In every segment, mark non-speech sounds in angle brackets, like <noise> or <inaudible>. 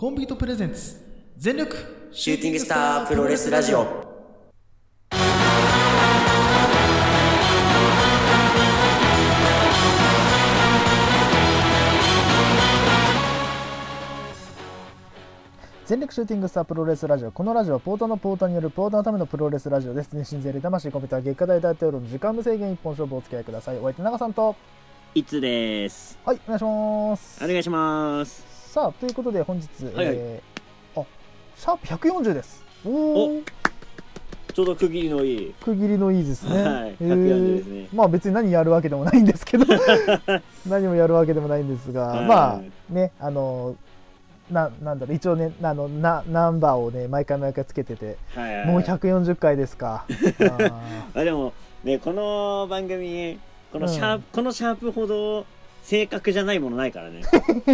コンビートプレゼンツ全力シューティングスタープロレスラジオ。全力シューティングスタープロレスラジオ。このラジオはポーターのポーターによるポーターのためのプロレスラジオです。全身全霊魂コンピューター月下大大統領の時間無制限一本勝負をお付き合いください。お相手長さんといつです。はいお願いします。お願いしますさあということで本日、はいはい。えーあシャープ140です。おおちょうど区切りのいい。区切りのいいですね、はい。え140ですね。まあ別に何やるわけでもないんですけど。<laughs> 何もやるわけでもないんですが、はい。まあねあのななんだろう一応ねあのなナンバーをね毎回毎回つけててはいはいもう140回ですか。<laughs> あでもねこの番組このシャープ、このシャープほど正確じゃないものないからね。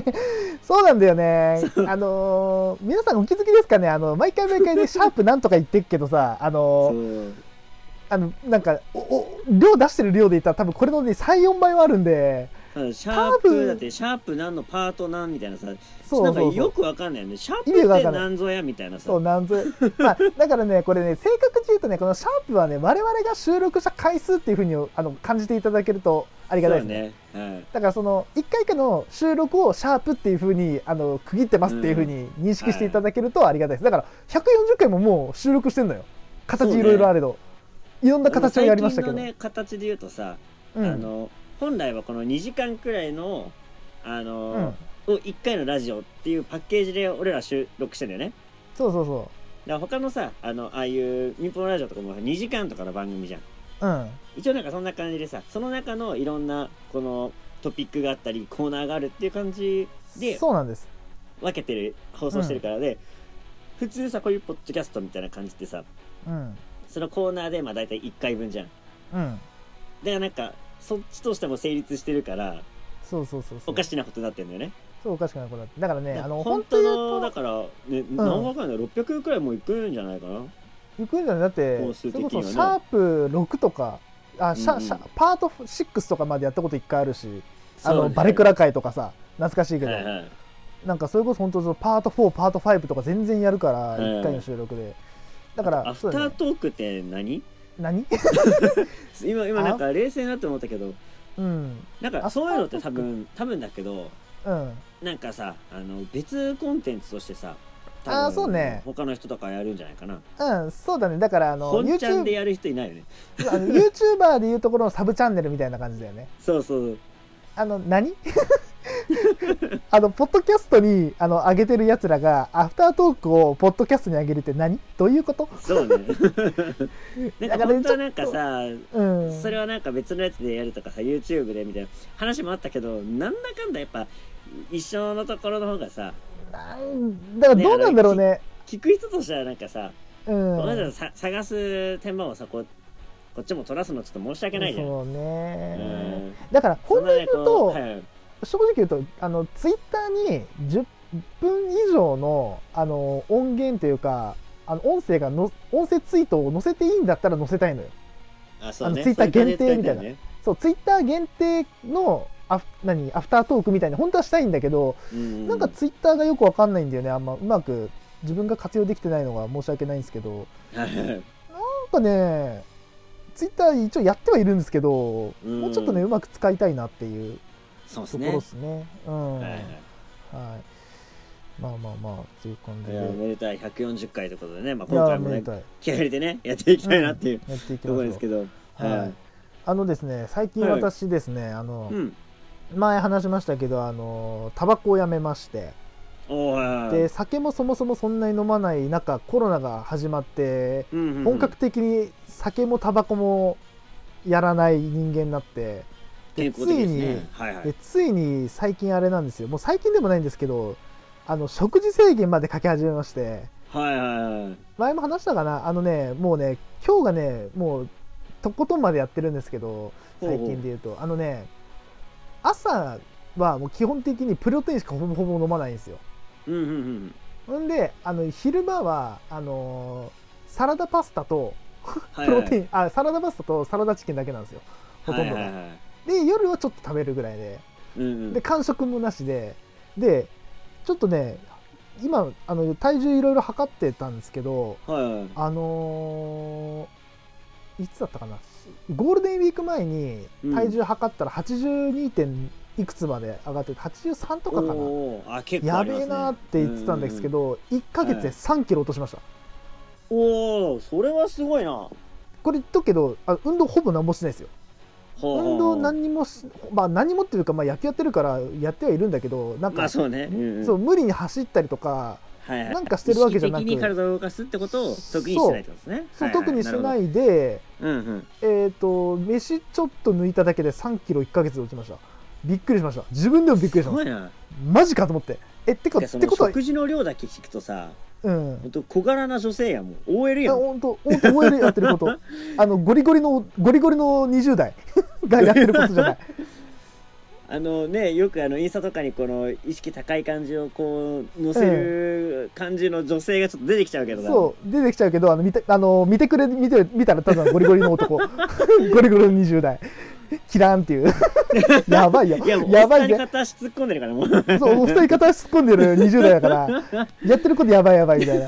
<laughs> そうなんだよね。あのー皆さんお気づきですかね？あの毎回毎回ね <laughs> シャープなんとか言ってるけどさあのそーう。あのなんかおお量出してる量で言ったら多分これのね34倍はあるんでシャープだってシャープ何のパート何みたいなさそうなんかよくわかんないよね。シャープって何ぞやみたいなさ。そうなんぞ <laughs> まあだからねこれね正確に言うとねこのシャープはね我々が収録した回数っていうふうにあの感じていただけるとありがたいですね。ね、はい、だからその1回一回の収録をシャープっていうふうにあの区切ってますっていうふうに認識していただけるとありがたいです。だから140回ももう収録してんのよ。形いろいろあれど、いろんな形をやりましたけど、最近のね形で言うとさ、うん。あの本来はこの2時間くらいのあの、を1回のラジオっていうパッケージで俺ら収録してんだよね。そうそうそだから他のさあのああいう民放のラジオとかも2時間とかの番組じゃん。ううん。一応なんかそんな感じでさその中のいろんなこのトピックがあったりコーナーがあるっていう感じでそうなんです。分けてる放送してるからで、普通さこういうポッドキャストみたいな感じってさうん。そのコーナーでまあ大体1回分じゃん。うん。だからなんかそっちとしても成立してるからそうそうそうおかしなことになってんだよね。そうおかしくないことだってだからねあの本当のだからね、何わかんない600くらいもういくんじゃないかな。行くんじゃない？だって本それこそシャープ6とかあシャ、うん。うんシャパート6とかまでやったこと1回あるしあの、バレクラ会とかさ懐かしいけど、はいはい。なんかそれこそ本当そのパート4パート5とか全然やるからい1回の収録で。だからアフタートークって何？何？<laughs> 今今なんか冷静になって思ったけどうん。なんかそういうのって多分多分だけどうん。なんかさあの別コンテンツとしてさあーそうね。他の人とかやるんじゃないかな。うんそうだね。だからあの本ちゃんでやる人いないよね。あの YouTuber でいうところのサブチャンネルみたいな感じだよね。<laughs> そうそう。あの何？<laughs> あのポッドキャストにあの上げてるやつらがアフタートークをポッドキャストに上げるって何？どういうこと？そうね。<laughs> なんか本当はなんかさうん。それはなんか別のやつでやるとかさ YouTube でみたいな話もあったけどなんだかんだやっぱ一緒のところの方がさだからどうなんだろうね。聞く人としてはなんかさ、うん。わざわざさ探す手間をさこうこっちも取らすのちょっと申し訳ないじゃん。そううねん。だから本音で言うと、はい正直言うとあのツイッターに10分以上のあの音源というかあの音声がの音声ツイートを載せていいんだったら載せたいのよ。あそうね。あのいう感じで限定みたいな。使えね。そうツイッター限定のアフ何？アフタートークみたいに本当はしたいんだけど、うんなんかツイッターがよくわかんないんだよねあんま。うまく自分が活用できてないのが申し訳ないんですけど。<laughs> なんかねツイッター一応やってはいるんですけど、うん。もうちょっとねうまく使いたいなっていうそうですね。ところですね。うん。はいい。ははい。まあまあまあ、という感じで。めでたい。140回ということでね、まあ、今回もね気合い入れてね <laughs> やっていきたいなっていうやっていきとこましょう。ろですけど。はい。あのですね、最近はい。私ですね、あの、うん。前話しましたけど、あの、タバコをやめまして、で、酒もそもそもそんなに飲まない中、コロナが始まって、うんうんうん。本格的に酒もタバコもやらない人間になって、でついにねはいはい。でついに最近あれなんですよ。もう最近でもないんですけどあの食事制限までかけ始めまして。はいはいはい。前も話したかな？あのねもうね今日がねもうとことんまでやってるんですけど最近で言うと。あのね朝はもう基本的にプロテインしかほぼほぼ飲まないんですよ。うんうんうんほんであの昼間はあのーサラダパスタとはいプロテイン、あサラダパスタとサラダチキンだけなんですよ。ほとんどが、はいはいはいで夜はちょっと食べるぐらいで。うんうん。で間食もなしで。でちょっとね今あの体重いろいろ測ってたんですけどはいはい。あのーいつだったかな？ゴールデンウィーク前に体重測ったら82点いくつまで上がってて83とかかな。結構ね。やべえなって言ってたんですけど1ヶ月で3キロ落としました。うんおおそれはすごいな。ほこれ言っとくけどあ運動ほぼ何もしてないですよ運動何にもしまあ何もっていうかまあ野球やってるからやってはいるんだけどなんか、まあそう無理に走ったりとかなんかしてるわけじゃなく意識的に体を動かすってことを特にしてないってことですね。そう。特にしなるいでえっ、と飯ちょっと抜いただけで3キロ1ヶ月で落ちました。びっくりしました。自分でもびっくりしました。マジかと思って。えってかってことは食事の量だけ聞くとさうん。本当小柄な女性やもん。OL やん。本当本当 OL やってること。<laughs> あのゴリゴリのゴリゴリの20代がやってることじゃない。<laughs> あのねよくあのインスタとかにこの意識高い感じをこう載せる感じの女性がちょっと出てきちゃうけどさそう出てきちゃうけどあの見てあの見てくれ見て見たらただのゴリゴリの男。<laughs> ゴリゴリの20代。キラーンっていう。<laughs> やばいよ。いやばいぜお二人片足突っ込んでるからもう。そうお二人片足突っ込んでる20代だから。やってることやばいやばいみたいな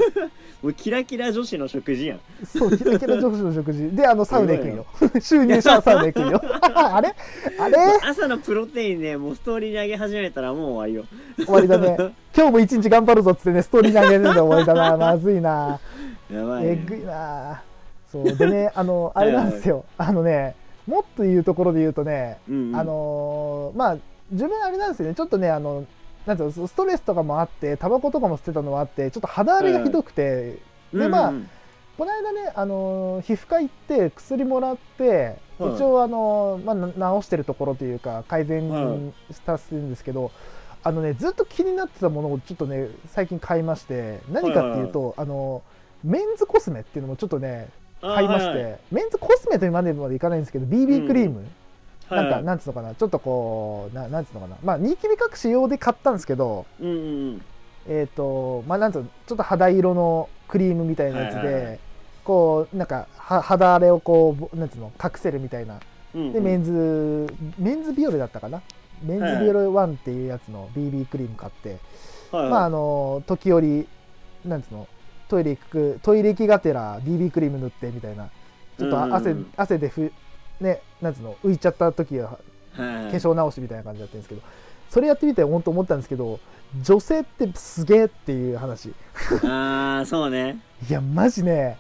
もうキラキラ女子の食事やん。そうキラキラ女子の食事。であのサウナ行くんよ。収入者はサウナ行くんよ。<laughs> あれ？あれ？朝のプロテインねもうストーリーに上げ始めたらもう終わりよ。終わりだね。<laughs> 今日も一日頑張るぞっつってねストーリーに上げるので終わりだな。<laughs> まずいな。やばい、ね、えぐいな。そう。でねあのあれなんですよ。あのねもっと言うところで言うとね、うんうん。あのーまあ自分あれなんですよね。ちょっとねあのなんていうのストレスとかもあってタバコとかも捨てたのもあってちょっと肌荒れがひどくて、うん。でまあうんこの間ね、あのー皮膚科行って薬もらって、はい一応、あのーまあ、な治してるところというか改善はいしたんですけど、あのねずっと気になってたものをちょっとね最近買いまして何かっていうと、あのメンズコスメっていうのもちょっとね買いまして、はいはい。メンズコスメというまでまでいかないんですけど BB クリーム、はいなんかなんつうのかな？ちょっとこうななんつうのかな？まあニキビ隠し用で買ったんですけどうんうんうん。えっ、とまあなんつうの？ちょっと肌色のクリームみたいなやつで、はいはいはい。こうなんかは肌荒れをこうぼなんつうの？隠せるみたいな。うんうん。でメンズメンズビオレだったかな？メンズビオレ1っていうやつの BB クリーム買って、はいはい。まああの時折なんつうの？トイレ行くトイレ行きがてら BB クリーム塗ってみたいな。ちょっと汗,、うんうんうん。汗でふねなんつうの浮いちゃった時は化粧直しみたいな感じだったんですけどそれやってみて本当思ったんですけど女性ってすげえっていう話。ああそうね。いやマジね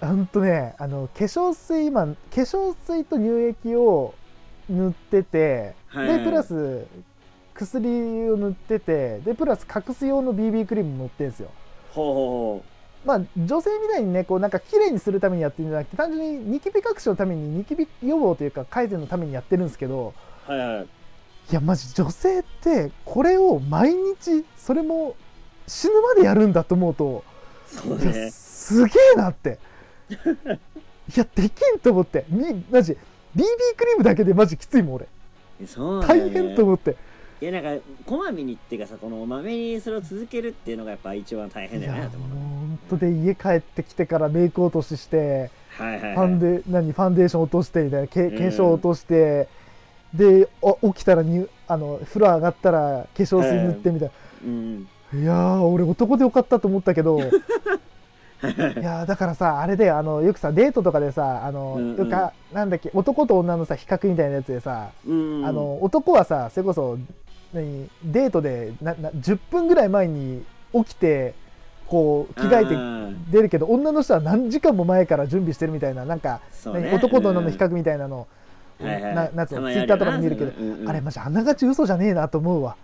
ほんとねあの化粧水今化粧水と乳液を塗ってて、はい。はいでプラス薬を塗っててでプラス隠す用の BB クリームも塗ってるんですよ。ほうほまあ女性みたいにねこうなんか綺麗にするためにやってるんじゃなくて単純にニキビ隠しのためにニキビ予防というか改善のためにやってるんですけどはいはいいやマジ女性ってこれを毎日それも死ぬまでやるんだと思うとそうね。すげえなって。<laughs> いやできんと思って。みマジ BB クリームだけでマジきついもん俺。そうなんだよ大ね変と思って。いやなんかこまめにっていうかさこのまめにそれを続けるっていうのがやっぱ一番大変だよねと思う本当で家帰ってきてからメイク落とししてはいはいファンはいデ何ファンデーション落としてみたいな化粧落として、でお起きたらにあの風呂上がったら化粧水塗ってみたいうん。な、いやー俺男でよかったと思ったけど <laughs> いやーだからさあれであのよくさデートとかでさあの、うんうん。よなんだっけ男と女のさ比較みたいなやつでさ、うんあの男はさそれこそ何デートでなな10分ぐらい前に起きてこう着替えてて出るけど女の人は何時間も前から準備してるみたいななんか、ね。何男と女の比較みたいなの、うんはい。はいななんつうのツイッターとかで見るけど、うんうんあれマジあながち嘘じゃねえなと思うわ、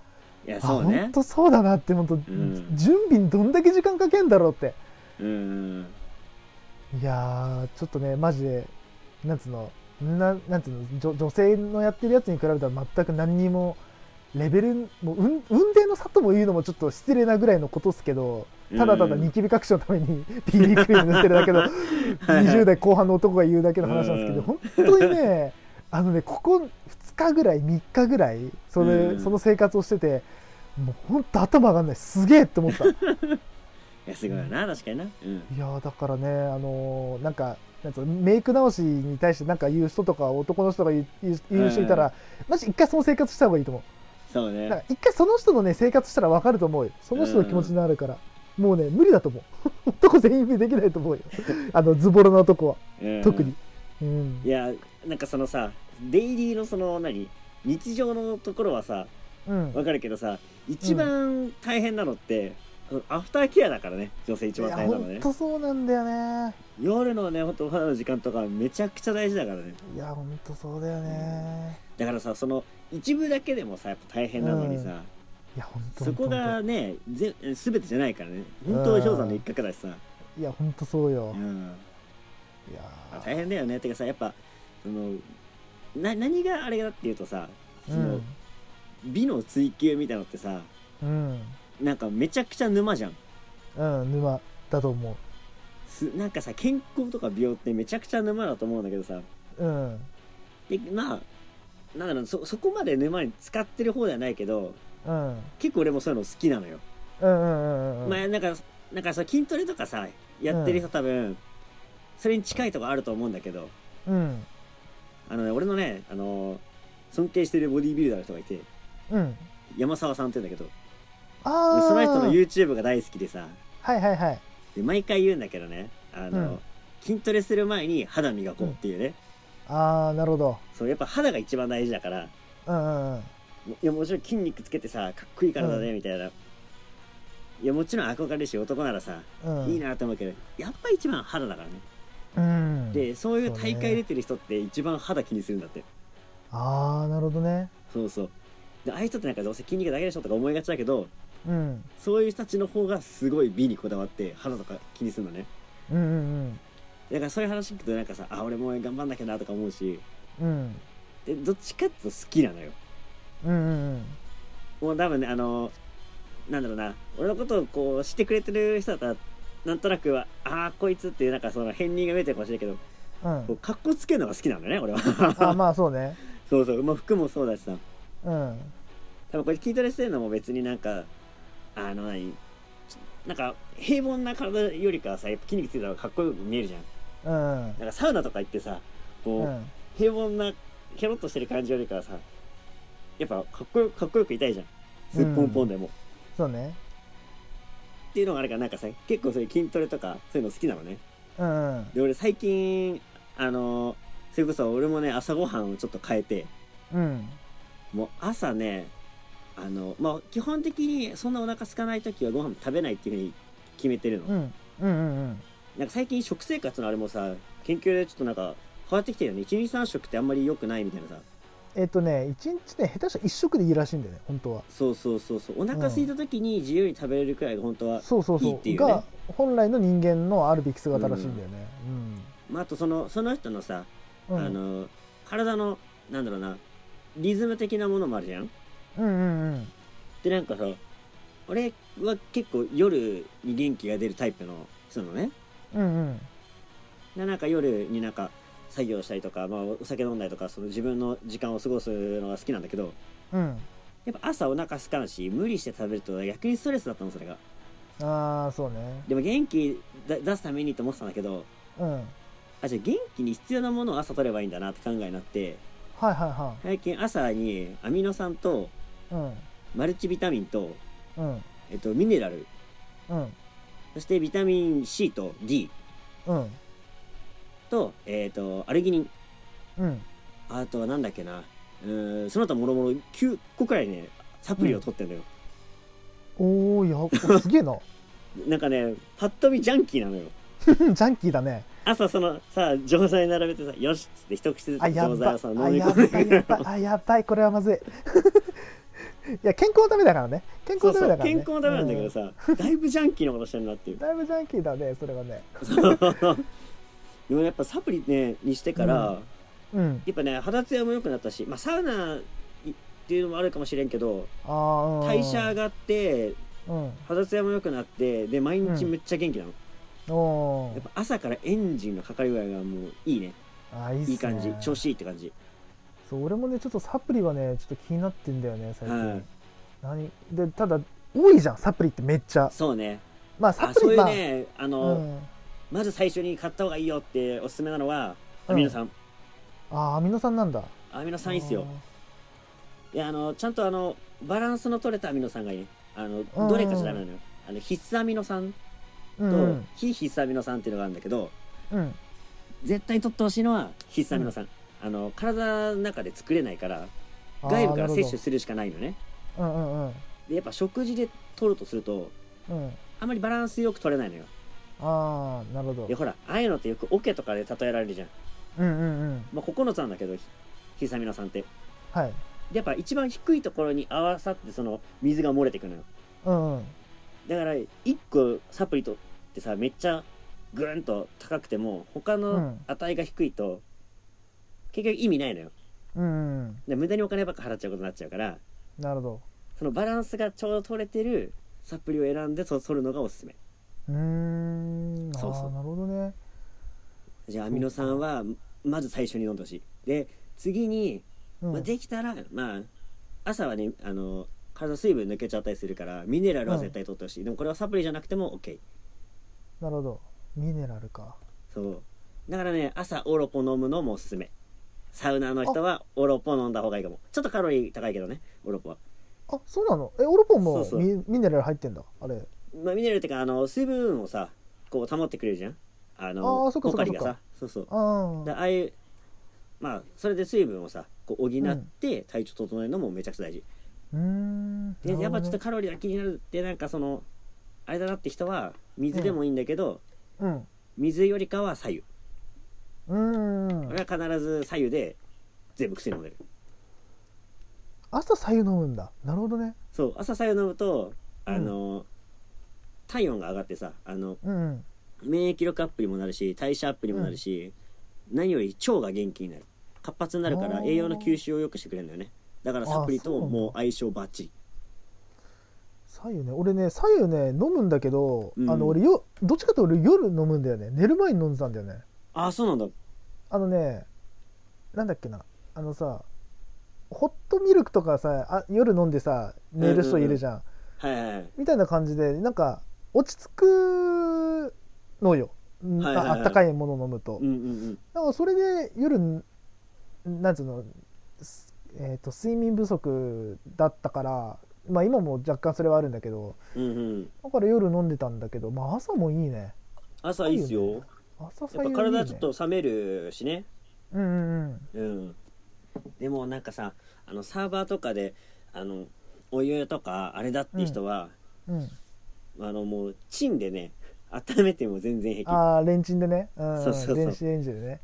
いやそうね。当そうだなって本当、ん。準備にどんだけ時間かけんだろうって。うんうん。いやーちょっとねマジでなんつうのななんつうの女女性のやってるやつに比べたら全く何にもレベルもう運運転の差とも言うのもちょっと失礼なぐらいのことですけどただただニキビ隠しのために <laughs> BB クリーム塗ってるだけの <laughs> はい20代後半の男が言うだけの話なんですけどうん。本当にねあのねここ2日ぐらい3日ぐらいそれ、うん。その生活をしててもう本当頭上がんない。すげえって思った。い <laughs> いやすごいよな確かにな。うん。やーだからねあのーなんかなんメイク直しに対してなんか言う人とか男の人が言う言う人いたら、マジ一回その生活した方がいいと思うそうね。一回その人のね生活したら分かると思うよ。その人の気持ちになるから、もうね無理だと思う。<laughs> 男全員できないと思うよ。<laughs> あのズボラな男は。うん。特に、うん。いやなんかそのさデイリーのその何？日常のところはさうん。わかるけどさ一番大変なのって、あのアフターケアだからね女性一番大変なのね。ほんとそうなんだよね夜のねほんとお肌の時間とかめちゃくちゃ大事だからね。いやほんとそうだよね。だからさその一部だけでもさやっぱ大変なのにさ、いやほんとそこがねぜ全てじゃないからね。本当は氷山の一角だしさ、いやほんとそうよ、いうん、やあ大変だよね。てかさやっぱそのな何があれだっていうとさその、美の追求みたいなのってさうん。なんかめちゃくちゃ沼じゃんうん、うん、沼だと思すなんかさ健康とか美容ってめちゃくちゃ沼だと思うんだけどさ。ううん。でまあなんだろうそそこまで沼に使ってる方ではないけどうん。結構俺もそういうの好きなのよ、うんうんうんうんまあなんかなんかさ筋トレとかさやってる人多分、それに近いとこあると思うんだけどうん。あのね俺のねあの尊敬してるボディービルダーの人がいてうん。山沢さんって言うんだけどああその人の YouTube が大好きでさ。はいはいはいで毎回言うんだけどねあの、うん。筋トレする前に肌磨こうっていうね、ああなるほど。そうやっぱ肌が一番大事だから。うんうんうん。もいやもちろん筋肉つけてさかっこいい体でみたいな、いやもちろん憧れるし男ならさ、うん。いいなと思うけどやっぱ一番肌だからね、うん。でそういう大会出てる人って一番肌気にするんだって。ああなるほどね。そうそう。でああいう人ってなんかどうせ筋肉だけでしょとか思いがちだけどうん。そういう人たちの方がすごい美にこだわって肌とか気にするのね。うんうんだからそういう話聞くとなんかさあ俺も頑張んなきゃなとか思うし。うん。うんでどっちかっていうと好きなのよ。うんうんもう多分ねあのなんだろうな。俺のことをこう知ってくれてる人だったらなんとなくはああこいつっていうなんかその片鱗が見えてるかもしれないけどうん。こうかっこつけるのが好きなんだよね俺あはまあそうね。<laughs> そうそう、まあ、服もそうだしさ。うん。多分これ筋トレしてるのも別になんかあの何？ちなんか平凡な体よりかはさやっぱ筋肉ついたらかっこよく見えるじゃん。うん。なんかサウナとか行ってさこう、うん。平凡なケロッとしてる感じよりかはさやっぱかっこよかっこよくいたいじゃん。すっぽんぽんでも、そうね。っていうのがあるからなんかさ結構そういう筋トレとかそういうの好きなのね。うんうん。で俺最近あのそれこそ俺もね朝ごはんをちょっと変えて。うん。もう朝ねあのまあ基本的にそんなお腹空かない時はご飯食べないっていうふうに決めてるの、うん。うんうんなんか最近食生活のあれもさ研究でちょっとなんか変わってきてるよね。123食ってあんまり良くないみたいなさ。えっとね一日ね下手したら一食でいいらしいんだよね本当は。そうそうそうそう。お腹空いた時に自由に食べれるくらいが本当は、そうそうそういいっていう。ねが本来の人間のあるべき姿らしいんだよね。まあ、あとそのその人のさ、うんうん。あの体のなんだろうなリズム的なものもあるじゃんうんうんうん。でなんかさ俺は結構夜に元気が出るタイプの人なのね。うんうん。でなんか夜になんか作業したりとか、まあ、お酒飲んだりとかその自分の時間を過ごすのが好きなんだけどうん。やっぱ朝お腹空かんし無理して食べると逆にストレスだったのそれが。ああそうね。でも元気だ出すためにと思ってたんだけどうん。あじゃあ元気に必要なものを朝取ればいいんだなって考えになってはいはいは最近朝にアミノ酸とマルチビタミンと、うん。えっと、ミネラル。うん。そしてビタミン C と D うん。と,、えっとアルギニン。うん。あとはなんだっけな。うーんその他もろもろ9個くらいねサプリを取ってんのよ、おおやっすげえな。<laughs> なんかねパッと見ジャンキーなのよ。<laughs> ジャンキーだね。朝そのさ錠剤並べてさよしっつって一口ずつ錠剤をさ飲み込ばいやばいあやばい。これはまずいいや健康のためだからね。健康のためだから、ね、健康のためなんだけどさ、だいぶジャンキーなことしてるなっていう。うんだいぶジャンキーだねそれはね。でもやっぱサプリねにしてから、うん。やっぱね肌ツヤも良くなったし、まあ、サウナっていうのもあるかもしれんけど代謝上がってうん。肌ツヤも良くなってで毎日めっちゃ元気なの、やっぱ朝からエンジンのかかり具合がもういいね。あーいいね。いい感じ。調子いいって感じそう俺もねちょっとサプリはねちょっと気になってんだよね最近、はい。何？でただ多いじゃんサプリってめっちゃ。そうね。まあサあそういうプリまあねあの、うん、まず最初に買った方がいいよっておすすめなのはアミノ酸、あーアミノ酸なんだ。アミノ酸いいっすよ。いやあのちゃんとあのバランスの取れたアミノ酸がいいね。あのうん。どれかじゃダメなのよ。あの必須アミノ酸とうん。非必須アミノ酸っていうのがあるんだけどうん。絶対取ってほしいのは必須アミノ酸、あの体の中で作れないから外部から摂取するしかないのね。うんうんうん。でやっぱ食事で取るとするとうん。あまりバランスよく取れないのよ。ああなるほど。でほらああいうのってよくオケとかで例えられるじゃん、うんうんうん。まあ、9つなんだけどひ必須アミノ酸って。はい。でやっぱ一番低いところに合わさってその水が漏れてくのよ。うんうん。だから1個サプリとってさめっちゃグーンと高くても他のうん。値が低いと結局意味ないのよ。うんうん。で無駄にお金ばっか払っちゃうことになっちゃうからなるほど。そのバランスがちょうど取れてるサプリを選んでそ取るのがおすすめ。うーん。あそうそう。あなるほどね。じゃあアミノ酸はまず最初に飲んでほしい。で次に、うん。まあ、できたらまあ朝はねあの体水分抜けちゃったりするからミネラルは絶対取ってほしい、でもこれはサプリじゃなくても OK なるほど。ミネラルか。そう。だからね朝オロポ飲むのもおすすめサウナーの人はオロポ飲んだ方がいいかも。ちょっとカロリー高いけどねオロポは、あそうなの？えオロポンもそうそう。ミミネラル入ってんだあれ。まあ、ミネラルってかあの水分をさこう保ってくれるじゃん？あのあーそっかポカリがさ。そうそう。あでああいうまあそれで水分をさこう補って体調整えるのもめちゃくちゃ大事、うーん。でやっぱちょっとカロリーが気になるってなんかそのあれだなって人は水でもいいんだけど、ほどね水よりかは左右うん。うん。俺は必ず左右で全部薬飲ん。でる朝左右飲むん。だなるほどねそう朝左右飲むとあの、体温が上がってさあのうん。うん。免疫力アップにもなるし代謝アップにもなるし、何より腸が元気になる活発になるから栄養の吸収を良くしてくれるん。だよねだからサプリとあーそうなん。だもう相性バッチリ左右ね俺ね左右ね飲むん。だけど、うん。あの俺よどっちかというと俺夜飲むん。だよね寝る前に飲ん。でたん。だよねああそうなんだ。あのねなんだっけな。あのさホットミルクとかさあ夜飲んでさ寝る人いるじゃん,、はいみたいな感じでなんか落ち着くのよ、ああったかいもの飲むと、うんうんだからそれで夜なんつうの、すえー、と睡眠不足だったからまあ今も若干それはあるんだけど。うんうん。うんだから夜飲んでたんだけどまあ朝もいいね。朝いいっすよ朝やっぱ体ちょっと冷めるしね。うんうんうん。でもなんかさあのサーバーとかであのお湯とかあれだって人は、うん。うん。あのもうチンでね温めても全然平気。ああレンチンでね、うん、そうそうそう。電子レンジでね。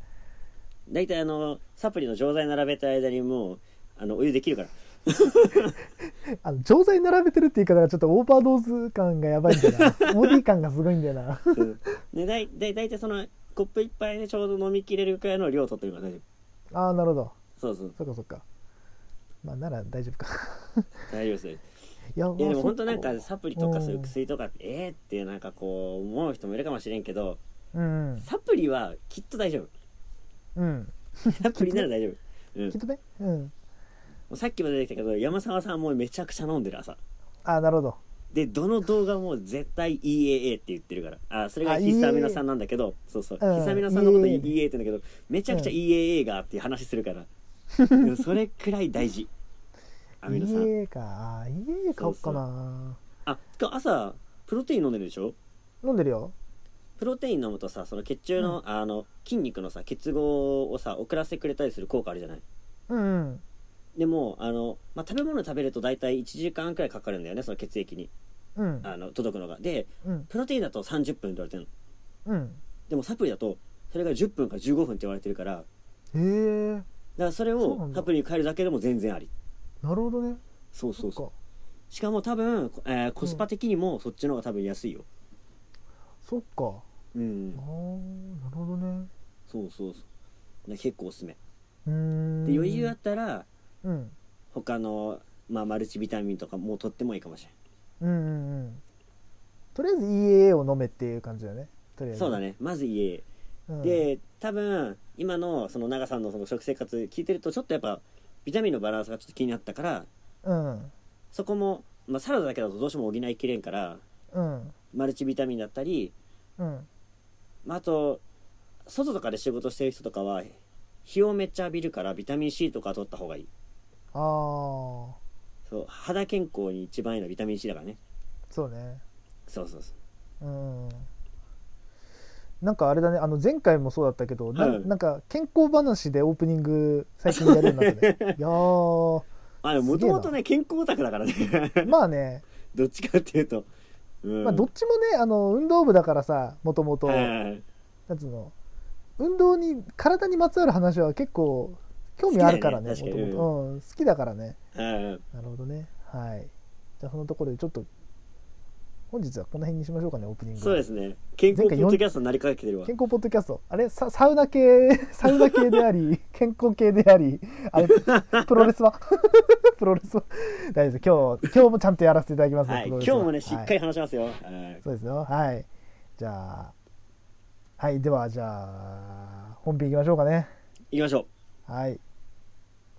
大体あのサプリの錠剤並べた間にもうあのお湯できるから <laughs> あの錠剤並べてるって言い方がちょっとオーバードーズ感がやばいんだよな。<laughs> ボディ感がすごいんだよな。うん。でだいだい大体そのコップ一杯でちょうど飲みきれるくらいの量取ってるから大丈ああなるほど。夫そうそう。そっかそっか。まあなら大丈夫か。<laughs> 大丈夫ですよ。いやいやでも本当なんかサプリとかそういう薬とかってええってなんかこう思う人もいるかもしれんけどうん。サプリはきっと大丈夫。うん。サプリなら大丈夫。うん。きっとね。うんさっきも出てきたけど山沢さんもうめちゃくちゃ飲んでる朝。ああなるほど。でどの動画も絶対 EAA って言ってるから。あそれがあ必須アミノ酸なんだけど。そうそう。うん必須アミノ酸のこと EAA EAA って言うんだけどめちゃくちゃうん。EAA がっていう話するから。<laughs> でもそれくらい大事。アミノ酸。EA か。あー EA 買おうかな。あか朝プロテイン飲んでるでしょ？飲んでるよ。プロテイン飲むとさその血中の,、あの筋肉のさ結合をさ遅らせてくれたりする効果あるじゃない？うんうんでもあの、まあ、食べ物食べると大体1時間くらいかかるんだよねその血液に。うん。あの届くのが。でうん。プロテインだと30分って言われてるの。うん。でもサプリだとそれが10分から15分って言われてるから。だかへえらそれそうなんだ。をサプリに変えるだけでも全然あり。なるほどね。そうそうそう。しかも多分、えーコスパ的にもそっちの方が多分安いよ。そっか。うん。あーなるほどね。そうそうそう。で結構おすすめ。うーん。で余裕あったらうん。他の、まあ、マルチビタミンとかも取ってもいいかもしれうんうんうん。とりあえず EAA を飲めっていう感じだよね。とりあえず。ないそうだね。まず家うん。で多分今のその長さんのその食生活聞いてるとちょっとやっぱビタミンのバランスがちょっと気になったからうん。そこも、まあ、サラダだけだとどうしても補いきれんからうん。マルチビタミンだったり、うん。まあ、あと外とかで仕事してる人とかは日をめっちゃ浴びるからビタミン C とか取った方がいいああそう肌健康に一番いいのはビタミン C だからね。そうね。そうそうそう。うん。なんかあれだねあの前回もそうだったけど、なはい。なんか健康話でオープニング最近やるようになってね。<laughs> いやー。あでももともとね健康オタクだからね。<laughs> まあね、どっちかっていうと、うん。まあ、どっちもねあの運動部だからさもともとはいはいはい。なんつうの。運動に体にまつわる話は結構興味あるからねねもともとうん。好きだからね。はいはいなるほどね。はい。じゃあそのところでちょっと本日はこの辺にしましょうかねオープニングは。そうですね。健康ポッドキャストになりかけてるわ。健康ポッドキャストあれ？ササウナ系サウナ系であり <laughs> 健康系でありあれ？プロレスは？<laughs> プロレスは？大丈夫です。今日今日もちゃんとやらせていただきます、はい。今日もねしっかりはい話しますよ、はい。そうですよ。はい。じゃあはい。ではじゃあ本編いきましょうかね。行きましょう。はい